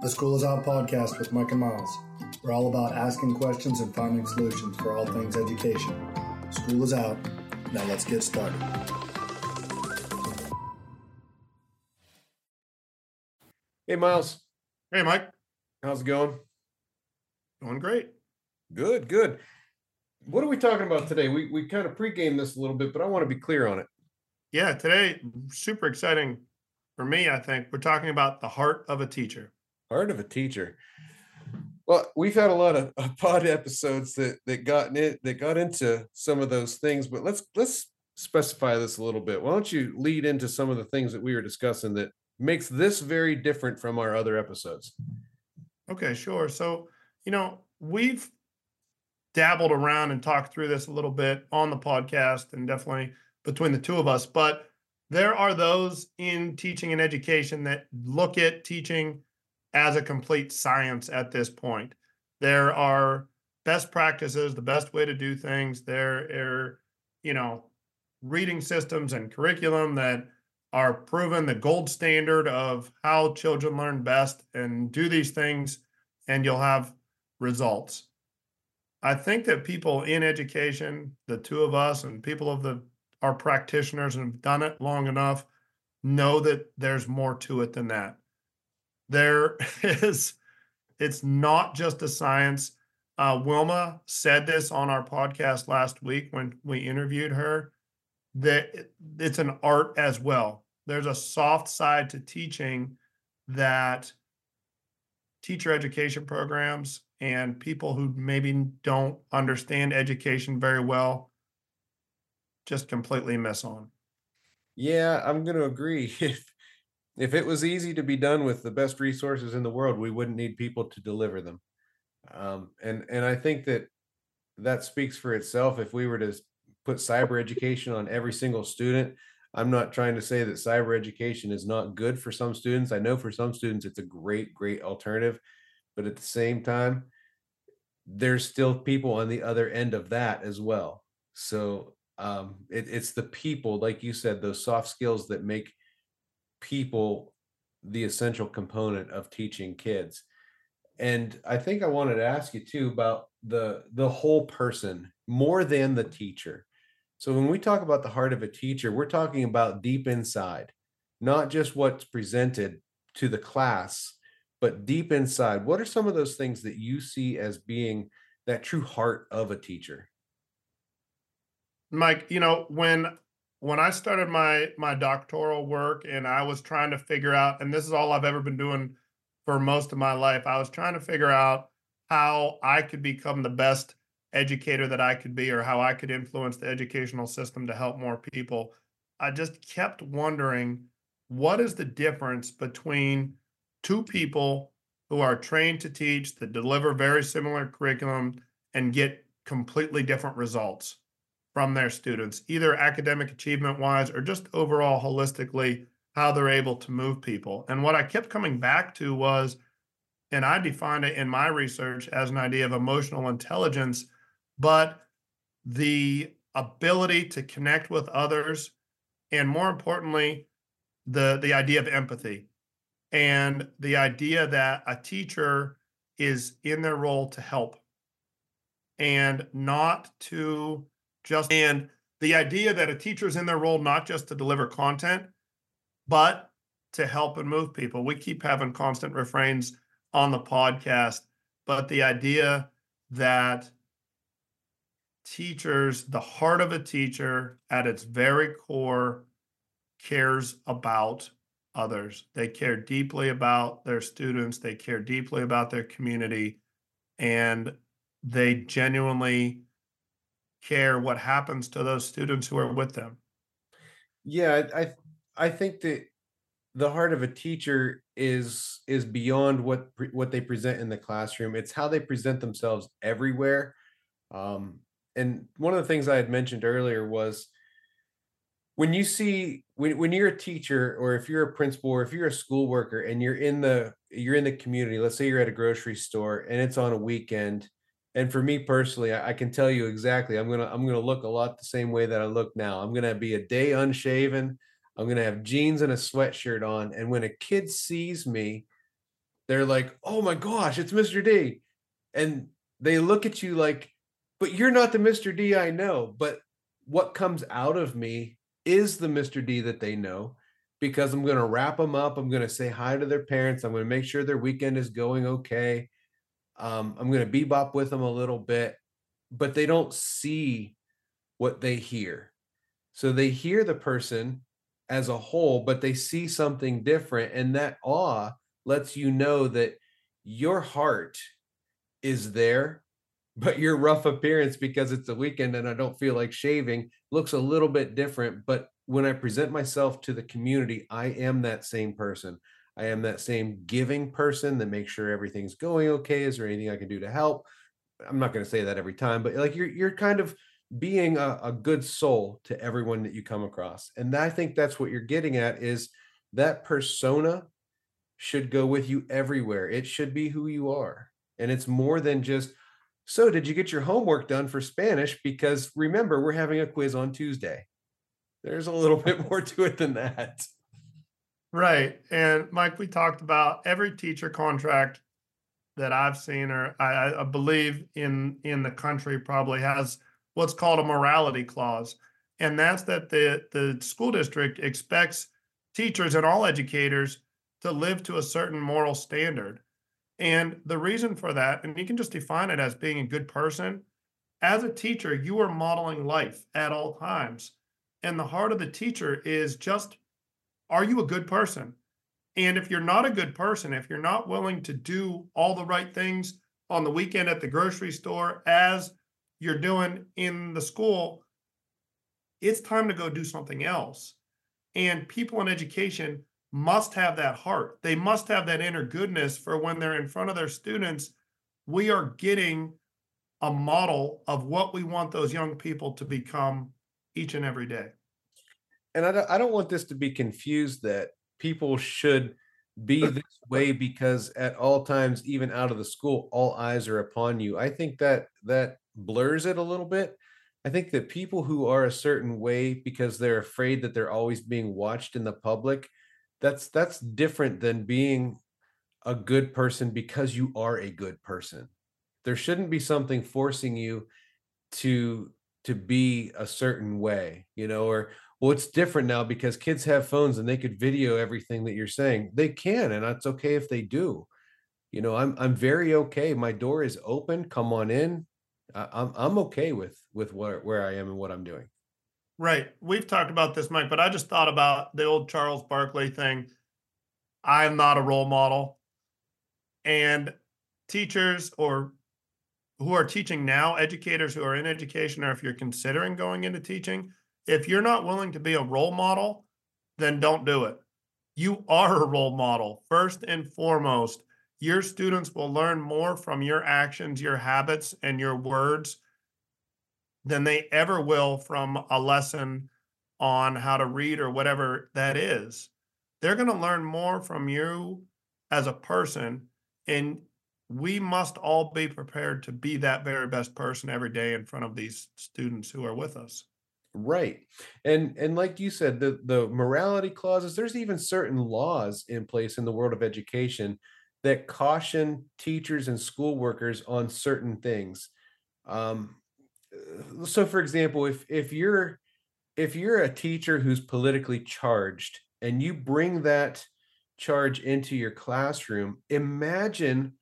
The School is Out podcast with Mike and Miles. We're all about asking questions and finding solutions for all things education. School is out. Now let's get started. Hey, Miles. Hey, Mike. How's it going? Going great. Good, good. What are we talking about today? We we kind of pregame this a little bit, but I want to be clear on it. Yeah, today super exciting for me. I think we're talking about the heart of a teacher. Heart of a teacher. Well, we've had a lot of pod episodes that that got in it that got into some of those things, but let's let's specify this a little bit. Why don't you lead into some of the things that we were discussing that makes this very different from our other episodes? Okay, sure. So, you know, we've dabbled around and talked through this a little bit on the podcast and definitely between the two of us, but there are those in teaching and education that look at teaching as a complete science at this point. There are best practices, the best way to do things. There are, you know, reading systems and curriculum that are proven the gold standard of how children learn best and do these things, and you'll have results. I think that people in education, the two of us and people of the our practitioners and have done it long enough, know that there's more to it than that. There is, it's not just a science. Uh, Wilma said this on our podcast last week when we interviewed her that it's an art as well. There's a soft side to teaching that teacher education programs and people who maybe don't understand education very well just completely miss on. Yeah, I'm going to agree. if it was easy to be done with the best resources in the world, we wouldn't need people to deliver them. Um, and and I think that that speaks for itself. If we were to put cyber education on every single student, I'm not trying to say that cyber education is not good for some students. I know for some students it's a great, great alternative, but at the same time, there's still people on the other end of that as well. So um, it, it's the people, like you said, those soft skills that make people the essential component of teaching kids. And I think I wanted to ask you too about the the whole person more than the teacher. So when we talk about the heart of a teacher, we're talking about deep inside, not just what's presented to the class, but deep inside. What are some of those things that you see as being that true heart of a teacher? Mike, you know, when when I started my my doctoral work and I was trying to figure out, and this is all I've ever been doing for most of my life, I was trying to figure out how I could become the best educator that I could be or how I could influence the educational system to help more people. I just kept wondering what is the difference between two people who are trained to teach that deliver very similar curriculum and get completely different results from their students, either academic achievement wise or just overall holistically, how they're able to move people. And what I kept coming back to was, and I defined it in my research as an idea of emotional intelligence, but the ability to connect with others, and more importantly, the, the idea of empathy and the idea that a teacher is in their role to help and not to just and the idea that a teacher is in their role not just to deliver content, but to help and move people. We keep having constant refrains on the podcast, but the idea that teachers, the heart of a teacher at its very core, cares about others. They care deeply about their students, they care deeply about their community, and they genuinely care what happens to those students who are with them. Yeah, I I, think that the heart of a teacher is is beyond what what they present in the classroom. It's how they present themselves everywhere. Um, and one of the things I had mentioned earlier was when you see when, when you're a teacher or if you're a principal or if you're a school worker and you're in the you're in the community let's say you're at a grocery store and it's on a weekend and for me personally, I, I, can tell you exactly. I'm gonna I'm gonna look a lot the same way that I look now. I'm gonna be a day unshaven. I'm gonna have jeans and a sweatshirt on. And when a kid sees me, they're like, "Oh my gosh, it's Mr. D." And they look at you like, "But you're not the Mr. D I know." But what comes out of me is the Mr. D that they know because I'm going to wrap them up. I'm going to say hi to their parents. I'm going to make sure their weekend is going okay. Um, I'm going to bebop with them a little bit, but they don't see what they hear. So they hear the person as a whole, but they see something different. And that awe lets you know that your heart is there but your rough appearance because it's a weekend and I don't feel like shaving looks a little bit different. But when I present myself to the community, I am that same person. I am that same giving person that makes sure everything's going okay. Is there anything I can do to help? I'm not going to say that every time, but like you're you're kind of being a, a good soul to everyone that you come across. And I think that's what you're getting at is that persona should go with you everywhere. It should be who you are. And it's more than just so, did you get your homework done for Spanish? Because remember, we're having a quiz on Tuesday. There's a little bit more to it than that. Right. And Mike, we talked about every teacher contract that I've seen, or I, I believe in in the country, probably has what's called a morality clause, and that's that the the school district expects teachers and all educators to live to a certain moral standard. And the reason for that, and you can just define it as being a good person. As a teacher, you are modeling life at all times. And the heart of the teacher is just are you a good person? And if you're not a good person, if you're not willing to do all the right things on the weekend at the grocery store as you're doing in the school, it's time to go do something else. And people in education must have that heart. They must have that inner goodness for when they're in front of their students. We are getting a model of what we want those young people to become each and every day. And I don't, I don't want this to be confused that people should be this way because at all times, even out of the school, all eyes are upon you. I think that that blurs it a little bit. I think that people who are a certain way because they're afraid that they're always being watched in the public that's that's different than being a good person because you are a good person there shouldn't be something forcing you to to be a certain way you know or well it's different now because kids have phones and they could video everything that you're saying they can and that's okay if they do you know i'm i'm very okay my door is open come on in I, i'm i'm okay with with where where i am and what i'm doing Right. We've talked about this, Mike, but I just thought about the old Charles Barkley thing. I'm not a role model. And teachers or who are teaching now, educators who are in education, or if you're considering going into teaching, if you're not willing to be a role model, then don't do it. You are a role model, first and foremost. Your students will learn more from your actions, your habits, and your words than they ever will from a lesson on how to read or whatever that is. They're going to learn more from you as a person. And we must all be prepared to be that very best person every day in front of these students who are with us. Right. And and like you said, the the morality clauses, there's even certain laws in place in the world of education that caution teachers and school workers on certain things. Um, so for example if if you're if you're a teacher who's politically charged and you bring that charge into your classroom imagine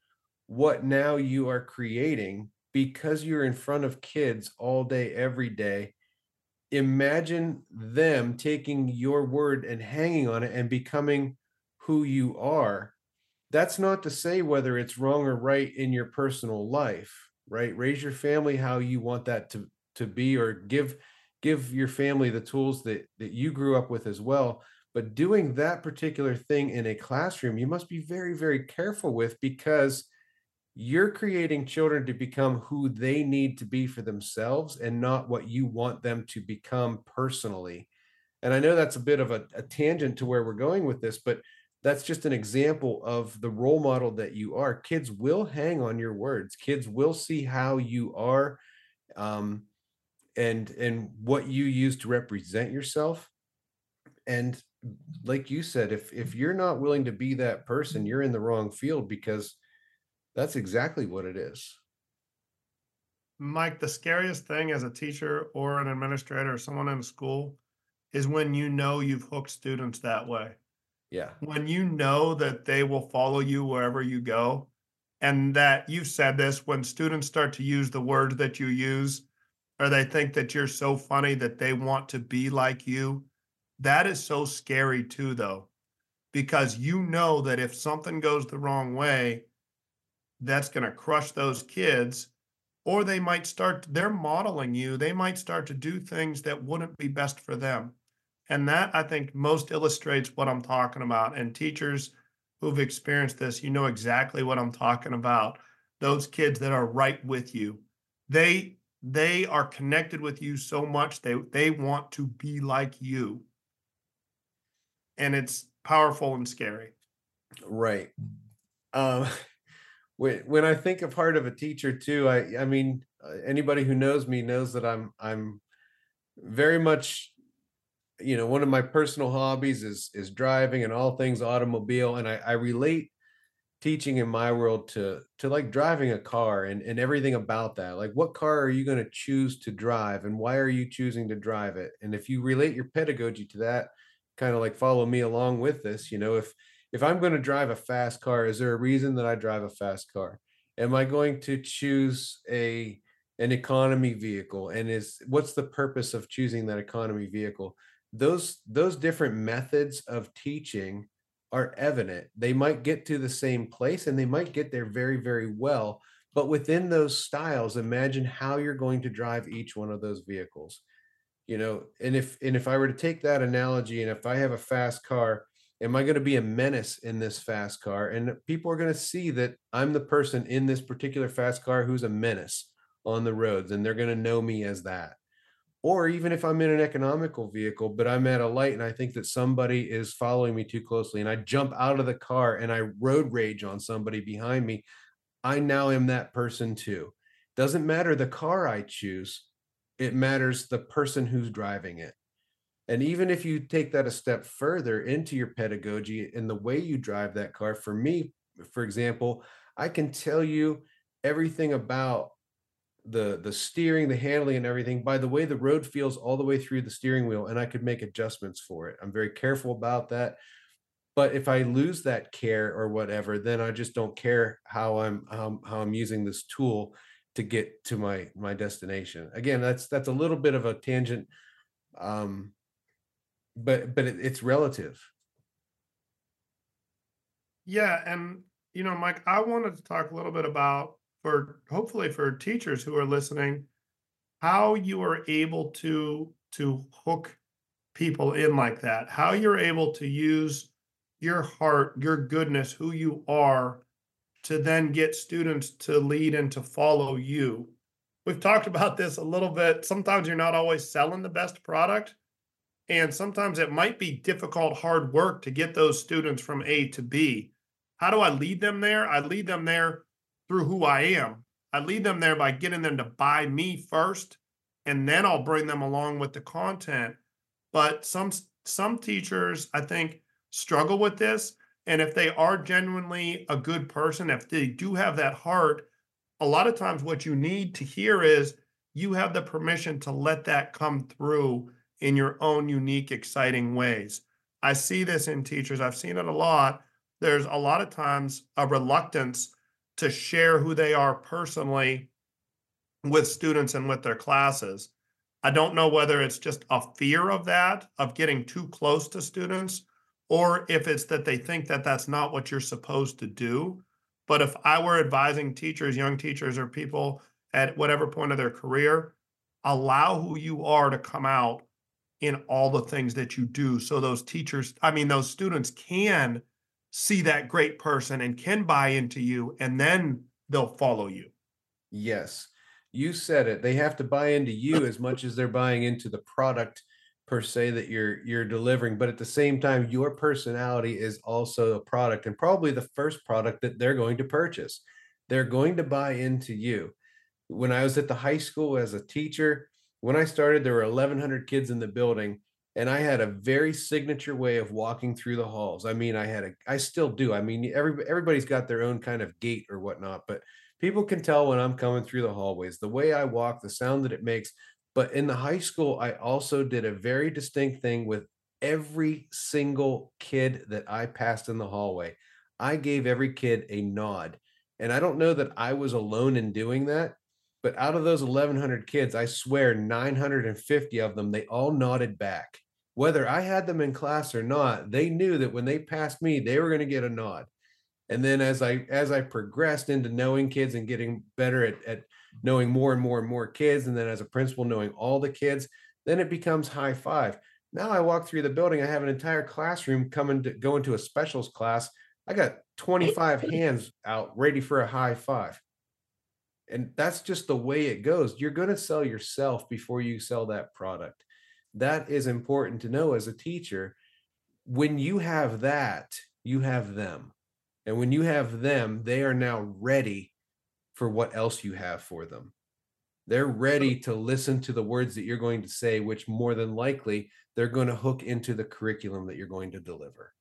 what now you are creating because you're in front of kids all day every day imagine them taking your word and hanging on it and becoming who you are. That's not to say whether it's wrong or right in your personal life right? Raise your family how you want that to to be or give give your family the tools that that you grew up with as well. But doing that particular thing in a classroom you must be very very careful with because you're creating children to become who they need to be for themselves and not what you want them to become personally and i know that's a bit of a, a tangent to where we're going with this but that's just an example of the role model that you are. Kids will hang on your words. Kids will see how you are, um, and and what you use to represent yourself. and like you said, if if you're not willing to be that person, you're in the wrong field because that's exactly what it is. Mike, the scariest thing as a teacher or an administrator or someone in a school is when you know you've hooked students that way. Yeah. When you know that they will follow you wherever you go, and that you've said this when students start to use the words that you use, or they think that you're so funny that they want to be like you. That is so scary too, though, because you know that if something goes the wrong way, that's going to crush those kids or they might start they're modeling you they might start to do things that wouldn't be best for them. And that i think most illustrates what i'm talking about. And teachers who've experienced this you know exactly what i'm talking about. Those kids that are right with you. They they are connected with you so much they they want to be like you. And it's powerful and scary. Right. Um when when I think of heart of a teacher too, I I mean uh, anybody who knows me knows that I'm I'm very much you know one of my personal hobbies is is driving and all things automobile and I, I relate teaching in my world to to like driving a car and and everything about that. Like what car are you going to choose to drive and why are you choosing to drive it? And if you relate your pedagogy to that kind of like follow me along with this you know if if I'm going to drive a fast car, is there a reason that I drive a fast car? Am I going to choose a an economy vehicle? And is what's the purpose of choosing that economy vehicle? Those those different methods of teaching are evident. They might get to the same place and they might get there very, very well. But within those styles, imagine how you're going to drive each one of those vehicles. You know, and if and if I were to take that analogy, and if I have a fast car am I going to be a menace in this fast car? And people are going to see that I'm the person in this particular fast car who's a menace on the roads, and they're going to know me as that. Or even if I'm in an economical vehicle, but I'm at a light and I think that somebody is following me too closely, and I jump out of the car and I road rage on somebody behind me, I now am that person too. Doesn't matter the car I choose, it matters the person who's driving it. And even if you take that a step further into your pedagogy and the way you drive that car, for me, for example, I can tell you everything about the the steering, the handling, and everything by the way the road feels all the way through the steering wheel, and I could make adjustments for it. I'm very careful about that. But if I lose that care or whatever, then I just don't care how I'm how, how I'm using this tool to get to my my destination. Again, that's that's a little bit of a tangent um but but it, it's relative. Yeah and you know mike i wanted to talk a little bit about for hopefully for teachers who are listening how you are able to to hook people in like that how you're able to use your heart your goodness who you are to then get students to lead and to follow you. We've talked about this a little bit. Sometimes you're not always selling the best product and sometimes it might be difficult, hard work to get those students from A to B. How do I lead them there? I lead them there through who I am. I lead them there by getting them to buy me first, and then I'll bring them along with the content. But some some teachers, I think, struggle with this. And if they are genuinely a good person, if they do have that heart, a lot of times what you need to hear is you have the permission to let that come through in your own unique, exciting ways. I see this in teachers, I've seen it a lot. There's a lot of times a reluctance to share who they are personally with students and with their classes. I don't know whether it's just a fear of that, of getting too close to students, or if it's that they think that that's not what you're supposed to do. But if I were advising teachers, young teachers, or people at whatever point of their career, allow who you are to come out in all the things that you do so those teachers i mean those students can see that great person and can buy into you and then they'll follow you. Yes. You said it. They have to buy into you as much as they're buying into the product per se that you're you're delivering but at the same time your personality is also a product and probably the first product that they're going to purchase. They're going to buy into you. When i was at the high school as a teacher when I started, there were 1,100 kids in the building, and I had a very signature way of walking through the halls. I mean, I had a, I still do. I mean, every everybody's got their own kind of gait or whatnot, but people can tell when I'm coming through the hallways, the way I walk, the sound that it makes. But in the high school, I also did a very distinct thing with every single kid that I passed in the hallway. I gave every kid a nod. And I don't know that I was alone in doing that, but out of those 1100 kids, I swear 950 of them, they all nodded back whether I had them in class or not, they knew that when they passed me, they were going to get a nod. And then as I as I progressed into knowing kids and getting better at, at knowing more and more and more kids, and then as a principal knowing all the kids, then it becomes high five. Now I walk through the building, I have an entire classroom coming to go into a specials class. I got 25 hands out ready for a high five. And that's just the way it goes. You're going to sell yourself before you sell that product that is important to know as a teacher. When you have that, you have them. And when you have them, they are now ready for what else you have for them. They're ready to listen to the words that you're going to say, which more than likely they're going to hook into the curriculum that you're going to deliver.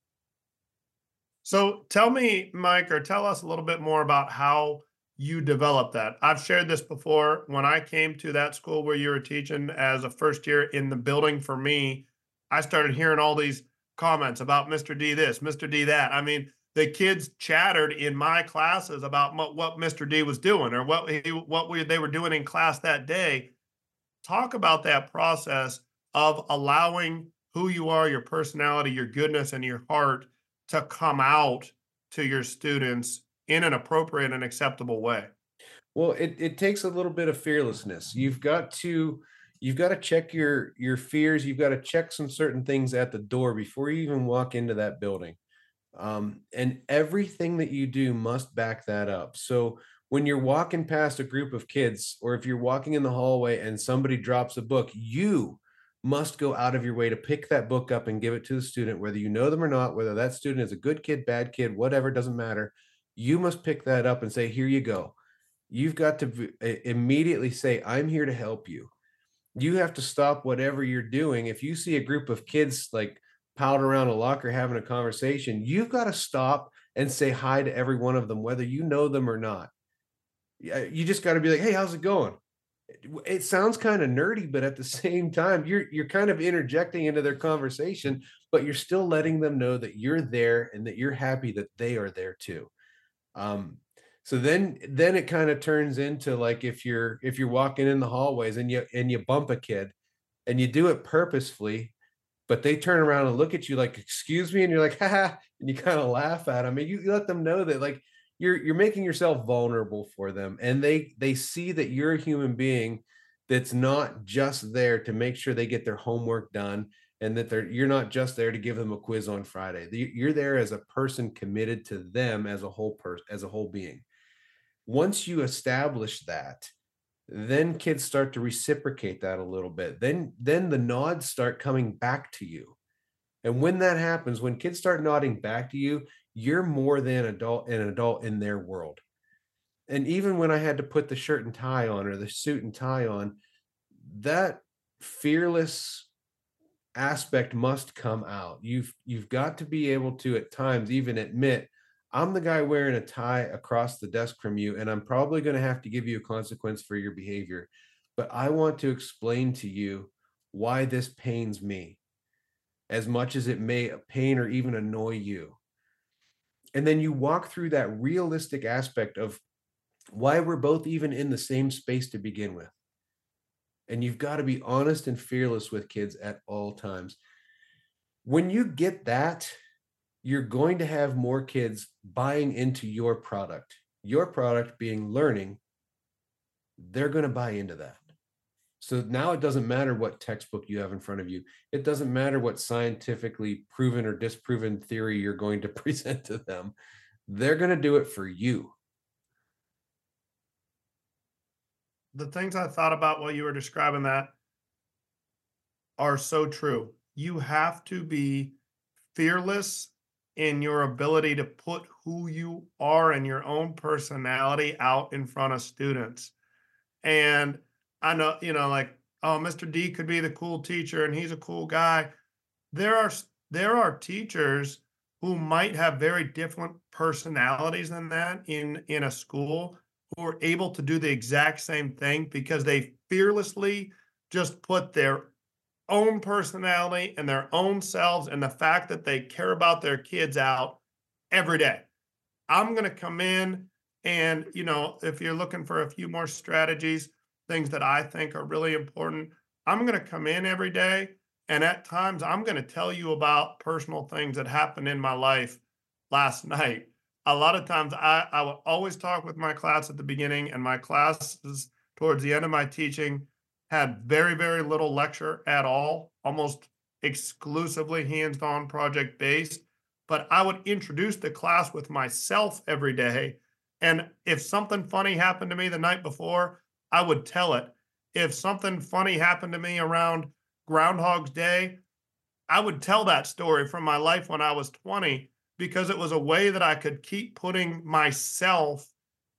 So tell me, Mike, or tell us a little bit more about how you develop that. I've shared this before. When I came to that school where you were teaching as a first year in the building for me, I started hearing all these comments about Mr. D this, Mr. D that. I mean, the kids chattered in my classes about what Mr. D was doing or what he, what we, they were doing in class that day. Talk about that process of allowing who you are, your personality, your goodness, and your heart to come out to your students in an appropriate and acceptable way? Well, it, it takes a little bit of fearlessness. You've got to you've got to check your your fears. You've got to check some certain things at the door before you even walk into that building. Um, and everything that you do must back that up. So when you're walking past a group of kids, or if you're walking in the hallway and somebody drops a book, you must go out of your way to pick that book up and give it to the student, whether you know them or not, whether that student is a good kid, bad kid, whatever, doesn't matter you must pick that up and say, Here you go. You've got to immediately say, I'm here to help you. You have to stop whatever you're doing. If you see a group of kids like piled around a locker having a conversation, you've got to stop and say hi to every one of them, whether you know them or not. You just got to be like, Hey, how's it going? it sounds kind of nerdy but at the same time you're you're kind of interjecting into their conversation but you're still letting them know that you're there and that you're happy that they are there too um, so then then it kind of turns into like if you're if you're walking in the hallways and you and you bump a kid and you do it purposefully, but they turn around and look at you like, excuse me, and you're like, ha, and you kind of laugh at them and you, you let them know that like you're you're making yourself vulnerable for them and they they see that you're a human being that's not just there to make sure they get their homework done and that they're you're not just there to give them a quiz on Friday. You're there as a person committed to them as a whole person, as a whole being. Once you establish that, then kids start to reciprocate that a little bit. Then then the nods start coming back to you. And when that happens, when kids start nodding back to you, you're more than adult an adult in their world. And even when I had to put the shirt and tie on or the suit and tie on, that fearless aspect must come out. You've you've got to be able to at times even admit I'm the guy wearing a tie across the desk from you and I'm probably going to have to give you a consequence for your behavior. But I want to explain to you why this pains me as much as it may pain or even annoy you. And then you walk through that realistic aspect of why we're both even in the same space to begin with. And you've got to be honest and fearless with kids at all times. When you get that, you're going to have more kids buying into your product. Your product being learning, they're going to buy into that. So now it doesn't matter what textbook you have in front of you. It doesn't matter what scientifically proven or disproven theory you're going to present to them. They're going to do it for you. The things I thought about while you were describing that are so true. You have to be fearless in your ability to put who you are and your own personality out in front of students. And I know, you know, like, oh, Mr. D could be the cool teacher and he's a cool guy. there are there are teachers who might have very different personalities than that in in a school who are able to do the exact same thing because they fearlessly just put their own personality and their own selves and the fact that they care about their kids out every day. I'm going to come in and, you know, if you're looking for a few more strategies, things that I think are really important, I'm going to come in every day. And at times, I'm going to tell you about personal things that happened in my life last night. A lot of times, I, I will always talk with my class at the beginning, and my classes towards the end of my teaching had very, very little lecture at all, almost exclusively hands on project based. But I would introduce the class with myself every day. And if something funny happened to me the night before, I would tell it. If something funny happened to me around Groundhog's Day, I would tell that story from my life when I was 20 because it was a way that I could keep putting myself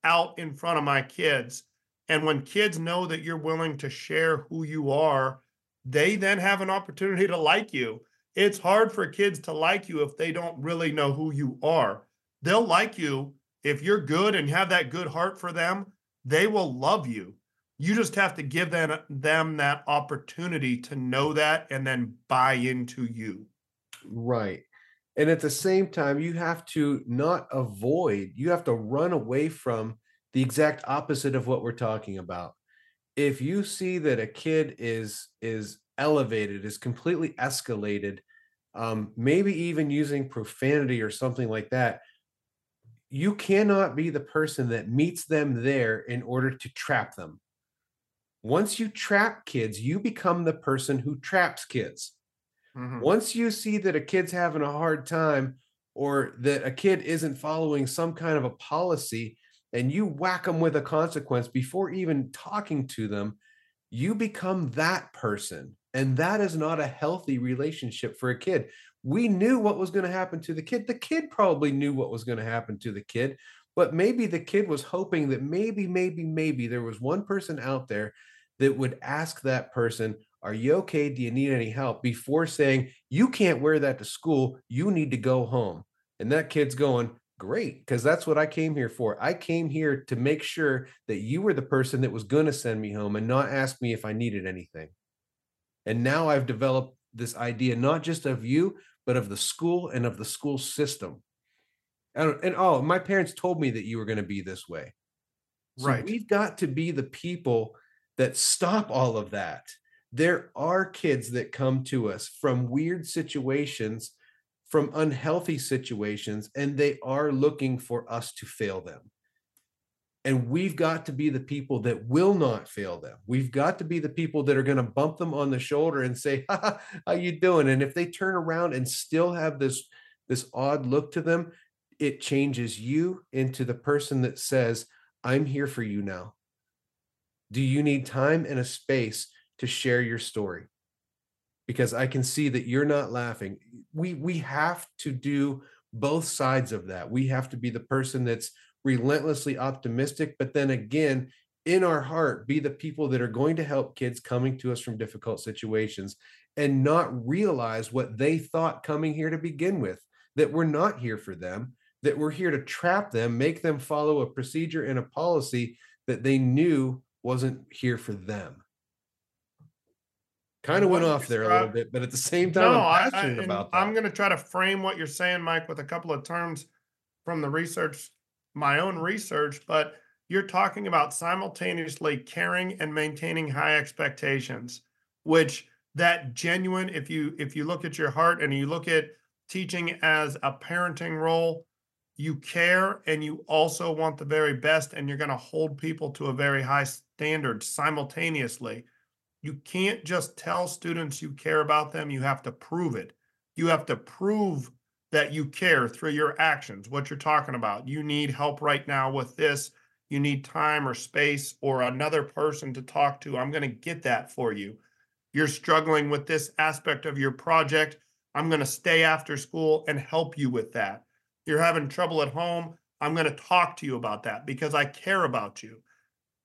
out in front of my kids. And when kids know that you're willing to share who you are, they then have an opportunity to like you. It's hard for kids to like you if they don't really know who you are. They'll like you if you're good and have that good heart for them, they will love you. You just have to give them, them that opportunity to know that and then buy into you. Right. And at the same time, you have to not avoid, you have to run away from the exact opposite of what we're talking about. If you see that a kid is is elevated, is completely escalated, um, maybe even using profanity or something like that, you cannot be the person that meets them there in order to trap them. Once you trap kids, you become the person who traps kids. Mm-hmm. Once you see that a kid's having a hard time or that a kid isn't following some kind of a policy, and you whack them with a consequence before even talking to them, you become that person. And that is not a healthy relationship for a kid. We knew what was going to happen to the kid. The kid probably knew what was going to happen to the kid, but maybe the kid was hoping that maybe, maybe, maybe there was one person out there that would ask that person, Are you okay? Do you need any help? before saying, You can't wear that to school. You need to go home. And that kid's going, great because that's what I came here for. I came here to make sure that you were the person that was going to send me home and not ask me if I needed anything. And now I've developed this idea not just of you, but of the school and of the school system. And, and oh, my parents told me that you were going to be this way. So right. We've got to be the people that stop all of that. There are kids that come to us from weird situations from unhealthy situations and they are looking for us to fail them. And we've got to be the people that will not fail them. We've got to be the people that are going to bump them on the shoulder and say how you doing? And if they turn around and still have this this odd look to them it changes you into the person that says i'm here for you now. Do you need time and a space to share your story because I can see that you're not laughing. We we have to do both sides of that. We have to be the person that's relentlessly optimistic, but then again, in our heart, be the people that are going to help kids coming to us from difficult situations and not realize what they thought coming here to begin with that we're not here for them, that we're here to trap them, make them follow a procedure and a policy that they knew wasn't here for them kind of went off there a little bit, but at the same time, no, I'm passionate I, I, about that. I'm going to try to frame what you're saying, Mike, with a couple of terms from the research, my own research, but you're talking about simultaneously caring and maintaining high expectations, which that genuine, if you if you look at your heart and you look at teaching as a parenting role, you care and you also want the very best and you're going to hold people to a very high standard simultaneously you can't just tell students you care about them, you have to prove it. You have to prove that you care through your actions, what you're talking about. You need help right now with this. You need time or space or another person to talk to. I'm going to get that for you. You're struggling with this aspect of your project. I'm going to stay after school and help you with that. You're having trouble at home. I'm going to talk to you about that because I care about you.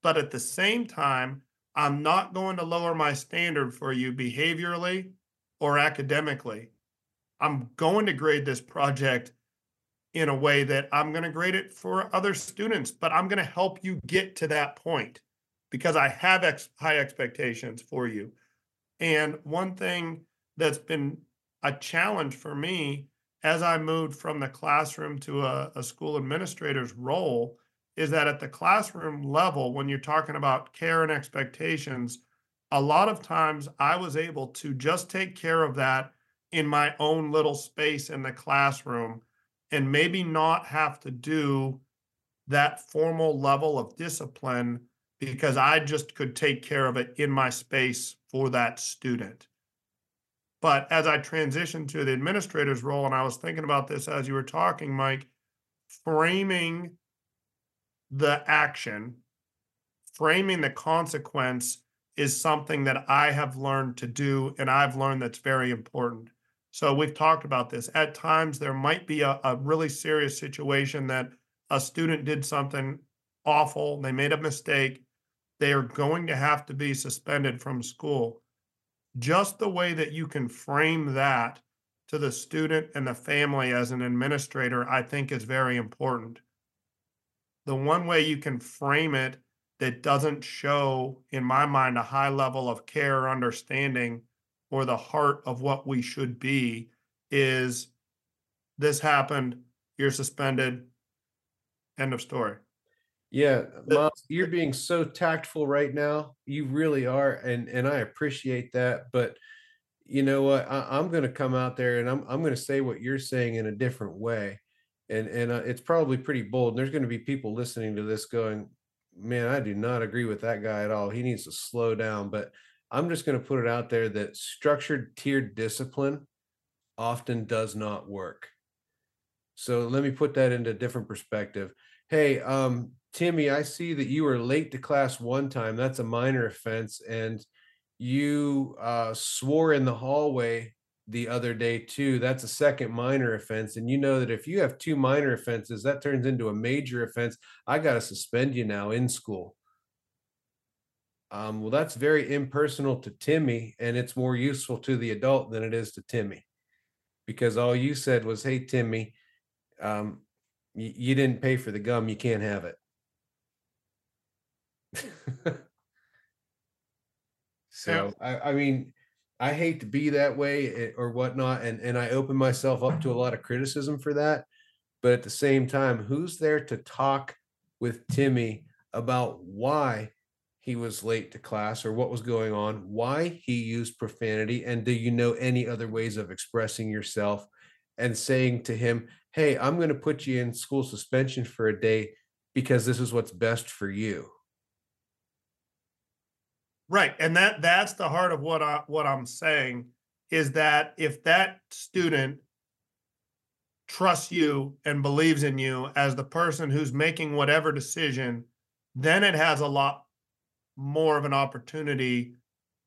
But at the same time, I'm not going to lower my standard for you behaviorally or academically. I'm going to grade this project in a way that I'm going to grade it for other students, but I'm going to help you get to that point because I have ex- high expectations for you. And one thing that's been a challenge for me as I moved from the classroom to a, a school administrator's role is that at the classroom level, when you're talking about care and expectations, a lot of times I was able to just take care of that in my own little space in the classroom and maybe not have to do that formal level of discipline because I just could take care of it in my space for that student. But as I transitioned to the administrator's role, and I was thinking about this as you were talking, Mike, framing the action, framing the consequence is something that I have learned to do, and I've learned that's very important. So we've talked about this. At times, there might be a, a really serious situation that a student did something awful, they made a mistake, they are going to have to be suspended from school. Just the way that you can frame that to the student and the family as an administrator, I think is very important. The one way you can frame it that doesn't show, in my mind, a high level of care or understanding or the heart of what we should be is this happened, you're suspended, end of story. Yeah, Miles, you're being so tactful right now. You really are, and and I appreciate that. But you know what? I, am going to come out there and I'm I'm going to say what you're saying in a different way, and and uh, it's probably pretty bold. And there's going to be people listening to this going, "Man, I do not agree with that guy at all. He needs to slow down." But I'm just going to put it out there that structured tiered discipline often does not work. So let me put that into a different perspective. Hey, um, Timmy, I see that you were late to class one time. That's a minor offense. And you uh, swore in the hallway the other day too. That's a second minor offense. And you know that if you have two minor offenses, that turns into a major offense. I got to suspend you now in school. Um, well, that's very impersonal to Timmy, and it's more useful to the adult than it is to Timmy, because all you said was, "Hey, Timmy, um, y- you didn't pay for the gum. You can't have it." so, I, I mean, I hate to be that way eh, or whatnot, and and I open myself up to a lot of criticism for that. But at the same time, who's there to talk with Timmy about why he was late to class or what was going on, why he used profanity, and do you know any other ways of expressing yourself and saying to him, Hey, I'm going to put you in school suspension for a day because this is what's best for you. Right. And that that's the heart of what I what I'm saying is that if that student trusts you and believes in you as the person who's making whatever decision, then it has a lot more of an opportunity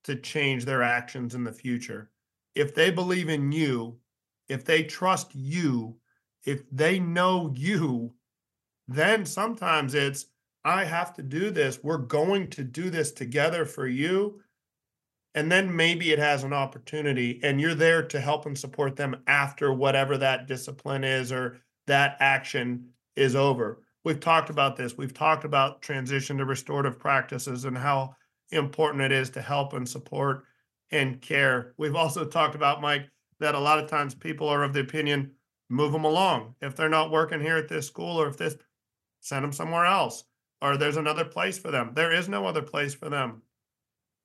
to change their actions in the future. If they believe in you, if they trust you, if they know you, then sometimes it's, I have to do this. We're going to do this together for you. And then maybe it has an opportunity, and you're there to help and support them after whatever that discipline is or that action is over we've talked about this. We've talked about transition to restorative practices and how important it is to help and support and care. We've also talked about, Mike, that a lot of times people are of the opinion, move them along. If they're not working here at this school or if this, send them somewhere else or there's another place for them. There is no other place for them.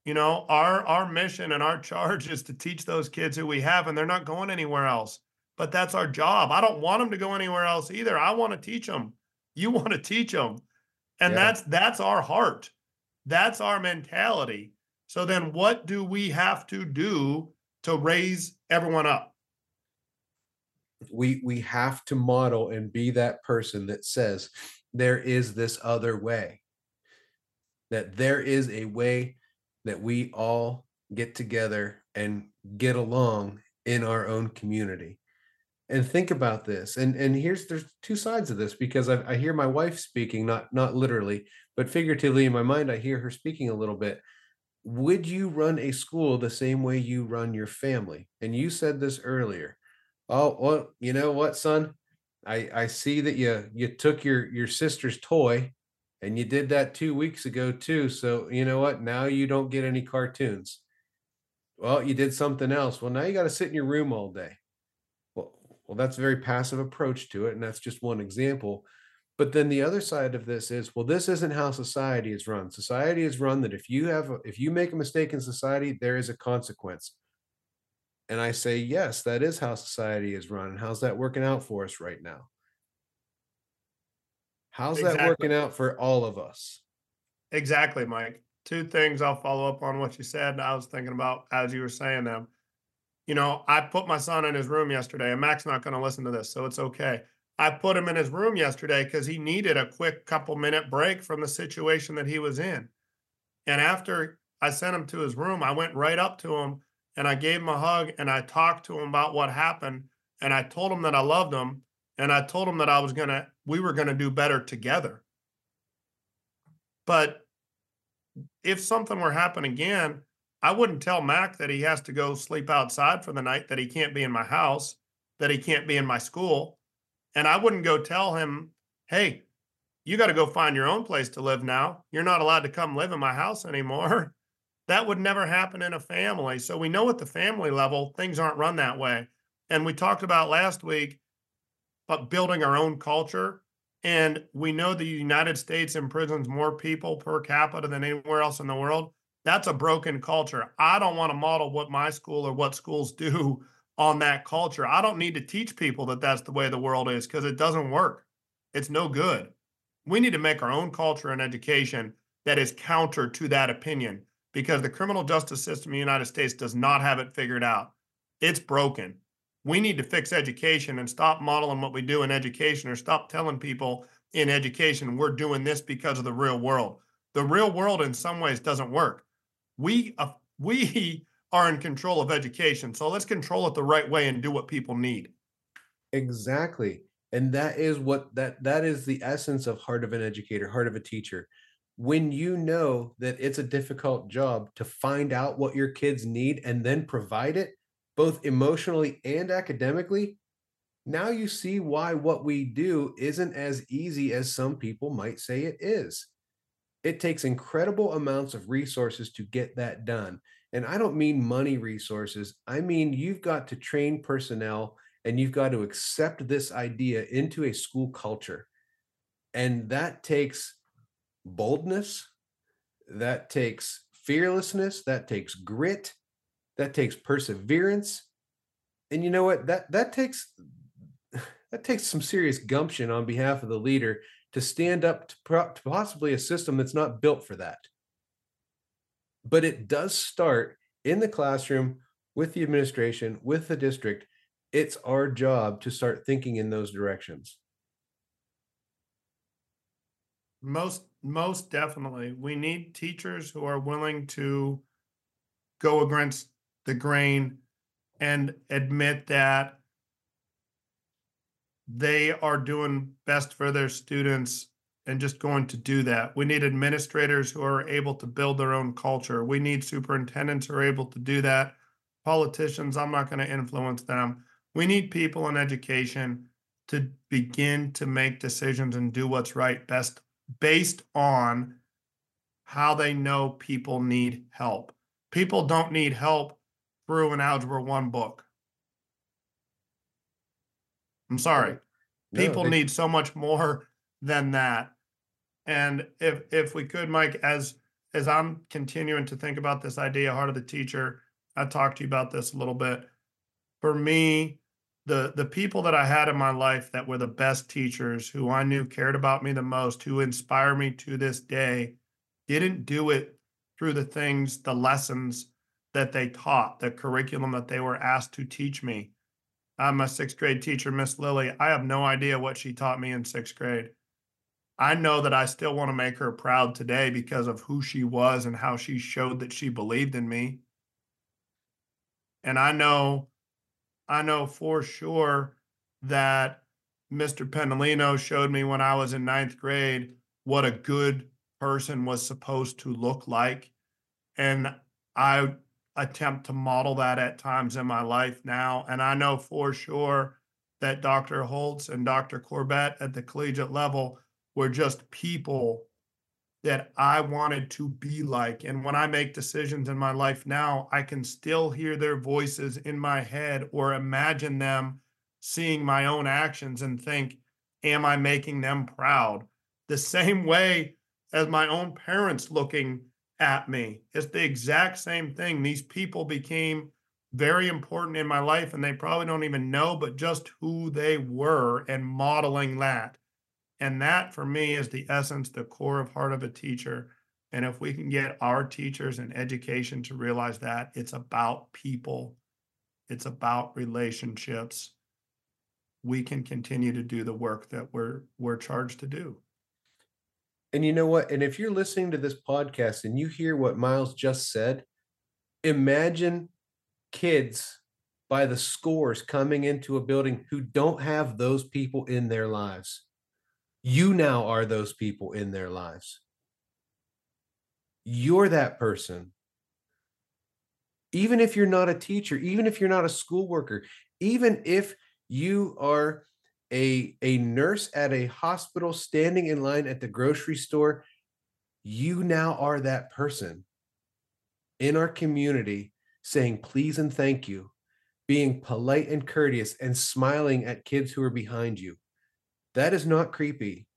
You know, our our mission and our charge is to teach those kids who we have and they're not going anywhere else. But that's our job. I don't want them to go anywhere else either. I want to teach them. You want to teach them. And yeah. that's that's our heart. That's our mentality. So then what do we have to do to raise everyone up? We we have to model and be that person that says there is this other way. That there is a way that we all get together and get along in our own community and think about this and and here's there's two sides of this because I, I hear my wife speaking not not literally but figuratively in my mind i hear her speaking a little bit would you run a school the same way you run your family and you said this earlier Oh, well, you know what, son? I I see that you you took your your sister's toy and you did that 2 weeks ago too. So, you know what? Now you don't get any cartoons. Well, you did something else. Well, now you got to sit in your room all day. Well, well, that's a very passive approach to it, and that's just one example. But then the other side of this is, well, this isn't how society is run. Society is run that if you have if you make a mistake in society, there is a consequence. And I say, yes, that is how society is run. And how's that working out for us right now? How's that working out for all of us? Exactly, Mike. Two things I'll follow up on what you said. I was thinking about as you were saying them. You know, I put my son in his room yesterday, and Mac's not going to listen to this, so it's okay. I put him in his room yesterday because he needed a quick couple minute break from the situation that he was in. And after I sent him to his room, I went right up to him and I gave him a hug and I talked to him about what happened. And I told him that I loved him and I told him that I was going to, we were going to do better together. But if something were to happen again, I wouldn't tell Mac that he has to go sleep outside for the night, that he can't be in my house, that he can't be in my school. And I wouldn't go tell him, hey, you got to go find your own place to live now. You're not allowed to come live in my house anymore. That would never happen in a family. So we know at the family level, things aren't run that way. And we talked about last week about building our own culture. And we know the United States imprisons more people per capita than anywhere else in the world. That's a broken culture. I don't want to model what my school or what schools do on that culture. I don't need to teach people that that's the way the world is because it doesn't work. It's no good. We need to make our own culture and education that is counter to that opinion because the criminal justice system in the United States does not have it figured out. It's broken. We need to fix education and stop modeling what we do in education or stop telling people in education we're doing this because of the real world. The real world in some ways doesn't work. We uh, we are in control of education. So let's control it the right way and do what people need. Exactly. And that is what that that is the essence of heart of an educator, heart of a teacher. When you know that it's a difficult job to find out what your kids need and then provide it, both emotionally and academically, now you see why what we do isn't as easy as some people might say it is. It takes incredible amounts of resources to get that done. And I don't mean money resources. I mean, you've got to train personnel and you've got to accept this idea into a school culture. And that takes boldness, that takes fearlessness, that takes grit, that takes perseverance. And you know what? That that takes that takes some serious gumption on behalf of the leader to stand up to, pro- to possibly a system that's not built for that. But it does start in the classroom with the administration, with the district. It's our job to start thinking in those directions. Most most definitely. We need teachers who are willing to go against the grain and admit that they are doing best for their students and just going to do that. We need administrators who are able to build their own culture. We need superintendents who are able to do that. Politicians, I'm not going to influence them. We need people in education to begin to make decisions and do what's right best based on how they know people need help. People don't need help through an Algebra 1 book. I'm sorry. No, People they- need so much more than that. And if if we could, Mike, as as I'm continuing to think about this idea, heart of the teacher, I talked to you about this a little bit. For me, the the people that I had in my life that were the best teachers, who I knew cared about me the most, who inspire me to this day, didn't do it through the things, the lessons that they taught, the curriculum that they were asked to teach me. I'm a sixth grade teacher, Miss Lily. I have no idea what she taught me in sixth grade. I know that I still want to make her proud today because of who she was and how she showed that she believed in me. And I know, I know for sure that Mr. Pendolino showed me when I was in ninth grade what a good person was supposed to look like. And I attempt to model that at times in my life now. And I know for sure that Dr. Holtz and Dr. Corbett at the collegiate level were just people that I wanted to be like. And when I make decisions in my life now, I can still hear their voices in my head or imagine them seeing my own actions and think, Am I making them proud? The same way as my own parents looking at me. It's the exact same thing. These people became very important in my life and they probably don't even know, but just who they were and modeling that. And that for me is the essence, the core of heart of a teacher. And if we can get our teachers and education to realize that it's about people, it's about relationships, we can continue to do the work that we're we're charged to do. And you know what? And if you're listening to this podcast and you hear what Miles just said, imagine kids by the scores coming into a building who don't have those people in their lives. You now are those people in their lives. You're that person. Even if you're not a teacher, even if you're not a school worker, even if you are a, a nurse at a hospital standing in line at the grocery store, you now are that person in our community saying please and thank you, being polite and courteous, and smiling at kids who are behind you. That is not creepy.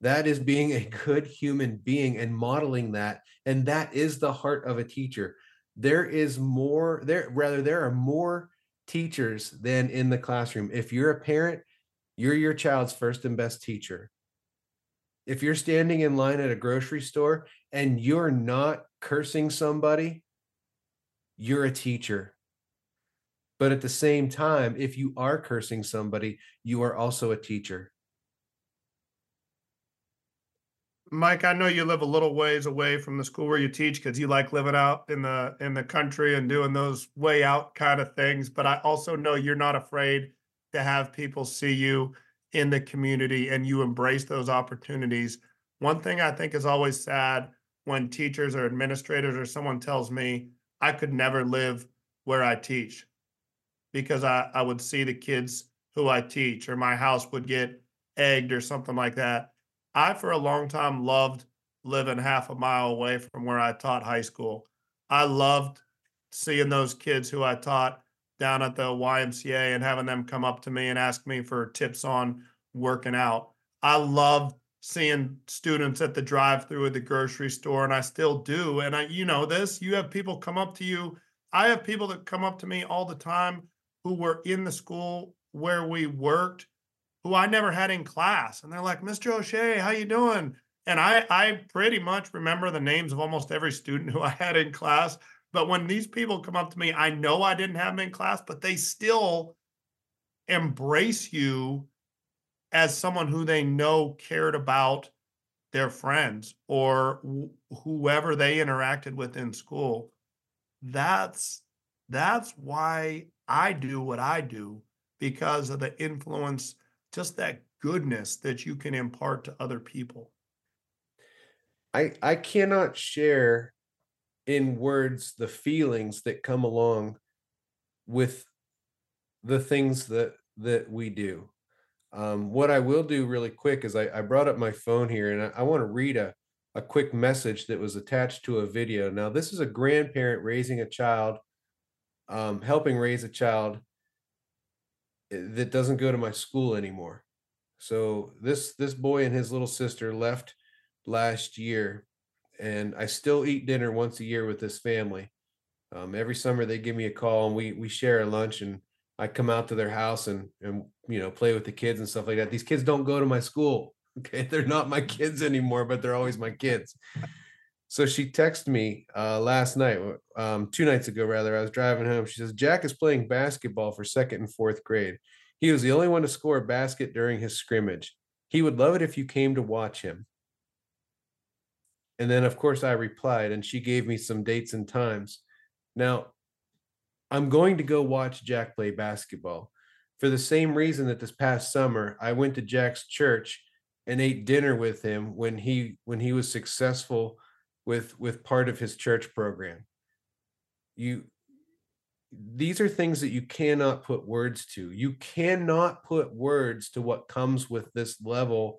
That is being a good human being and modeling that. And that is the heart of a teacher. There is more, there, rather, there are more teachers than in the classroom. If you're a parent, you're your child's first and best teacher. If you're standing in line at a grocery store and you're not cursing somebody, you're a teacher. But at the same time, if you are cursing somebody, you are also a teacher. Mike, I know you live a little ways away from the school where you teach because you like living out in the in the country and doing those way out kind of things. But I also know you're not afraid to have people see you in the community and you embrace those opportunities. One thing I think is always sad when teachers or administrators or someone tells me I could never live where I teach because I, I would see the kids who I teach or my house would get egged or something like that I, for a long time, loved living half a mile away from where I taught high school. I loved seeing those kids who I taught down at the YMCA and having them come up to me and ask me for tips on working out. I loved seeing students at the drive through at the grocery store, and I still do. And I, you know, this, you have people come up to you. I have people that come up to me all the time who were in the school where we worked who I never had in class. And they're like, Mr. O'Shea, how you doing? And I, I pretty much remember the names of almost every student who I had in class. But when these people come up to me, I know I didn't have them in class, but they still embrace you as someone who they know cared about their friends or wh- whoever they interacted with in school. That's that's why I do what I do because of the influence just that goodness that you can impart to other people. I I cannot share in words the feelings that come along with the things that that we do. Um, what I will do really quick is I, I brought up my phone here and I, I want to read a, a quick message that was attached to a video. Now, this is a grandparent raising a child, um, helping raise a child eh, that doesn't go to my school anymore. So this this boy and his little sister left last year, and I still eat dinner once a year with this family. Um, every summer they give me a call and we we share a lunch and I come out to their house and and you know play with the kids and stuff like that. These kids don't go to my school. Okay, they're not my kids anymore, but they're always my kids. So she texted me uh, last night, um, two nights ago rather. I was driving home. She says Jack is playing basketball for second and fourth grade. He was the only one to score a basket during his scrimmage. He would love it if you came to watch him. And then, of course, I replied, and she gave me some dates and times. Now, I'm going to go watch Jack play basketball for the same reason that this past summer I went to Jack's church and ate dinner with him when he when he was successful with with part of his church program. you these are things that you cannot put words to. You cannot put words to what comes with this level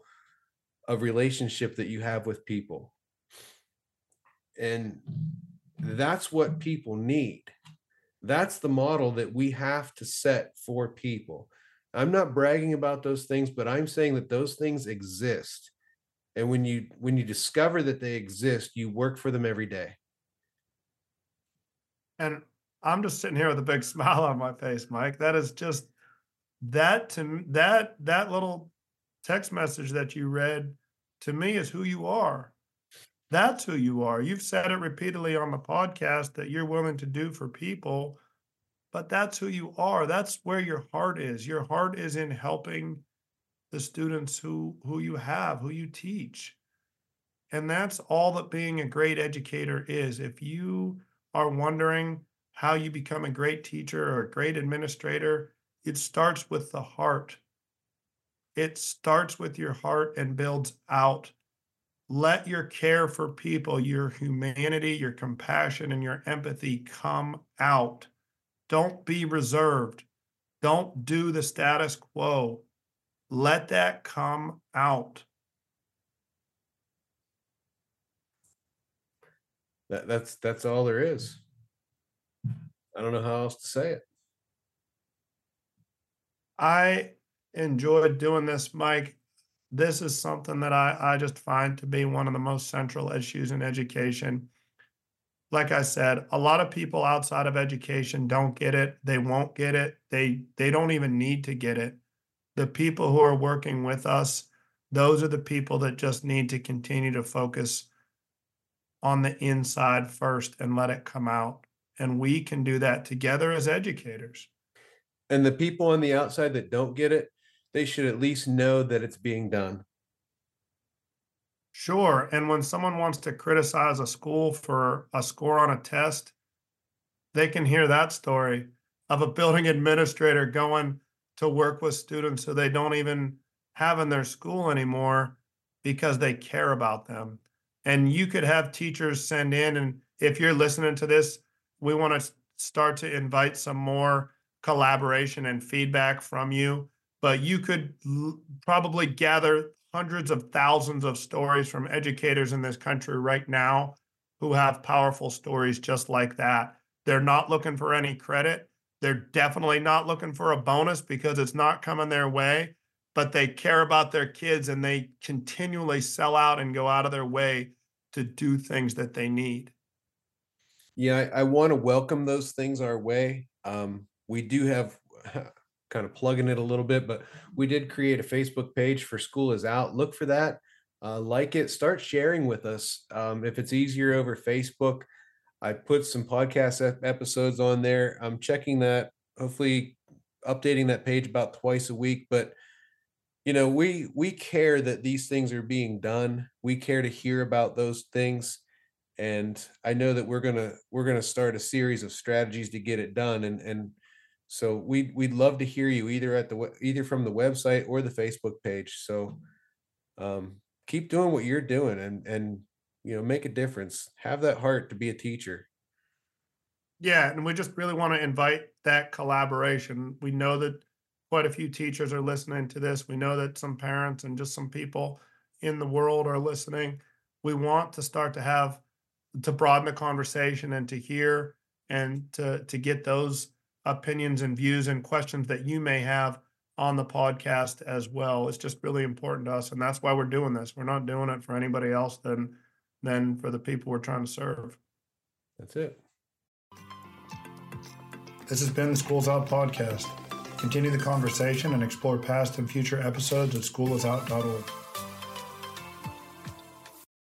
of relationship that you have with people. And that's what people need. That's the model that we have to set for people. I'm not bragging about those things, but I'm saying that those things exist. And when you when you discover that they exist, you work for them every day. And I'm just sitting here with a big smile on my face, Mike. That is just that to that that little text message that you read to me is who you are. That's who you are. You've said it repeatedly on the podcast that you're willing to do for people, but that's who you are. That's where your heart is. Your heart is in helping the students who who you have, who you teach. And that's all that being a great educator is. If you are wondering how you become a great teacher or a great administrator, it starts with the heart. It starts with your heart and builds out. Let your care for people, your humanity, your compassion, and your empathy come out. Don't be reserved. Don't do the status quo. Let that come out. That, that's that's all there is. I don't know how else to say it. I enjoyed doing this, Mike. This is something that I, I just find to be one of the most central issues in education. Like I said, a lot of people outside of education don't get it. They won't get it. They they don't even need to get it. The people who are working with us, those are the people that just need to continue to focus on the inside first and let it come out. And we can do that together as educators. And the people on the outside that don't get it, they should at least know that it's being done. Sure. And when someone wants to criticize a school for a score on a test, they can hear that story of a building administrator going to work with students who they don't even have in their school anymore because they care about them. And you could have teachers send in, and if you're listening to this, we want to start to invite some more collaboration and feedback from you. But you could l- probably gather hundreds of thousands of stories from educators in this country right now who have powerful stories just like that. They're not looking for any credit. They're definitely not looking for a bonus because it's not coming their way, but they care about their kids and they continually sell out and go out of their way to do things that they need. Yeah, I, I want to welcome those things our way. Um, we do have kind of plugging it a little bit, but we did create a Facebook page for School is Out. Look for that. Uh, like it, start sharing with us. Um, if it's easier over Facebook, I put some podcast episodes on there. I'm checking that, hopefully updating that page about twice a week. But you know, we we care that these things are being done. We care to hear about those things. And I know that we're gonna we're gonna start a series of strategies to get it done. And and so we we'd love to hear you either at the either from the website or the Facebook page. So um, keep doing what you're doing and and you know make a difference. Have that heart to be a teacher. Yeah, and we just really want to invite that collaboration. We know that quite a few teachers are listening to this. We know that some parents and just some people in the world are listening. We want to start to have to broaden the conversation and to hear and to to get those opinions and views and questions that you may have on the podcast as well. It's just really important to us, and that's why we're doing this. We're not doing it for anybody else than than for the people we're trying to serve. That's it. This has been the Schools Out podcast. Continue the conversation and explore past and future episodes at schoolisout.org.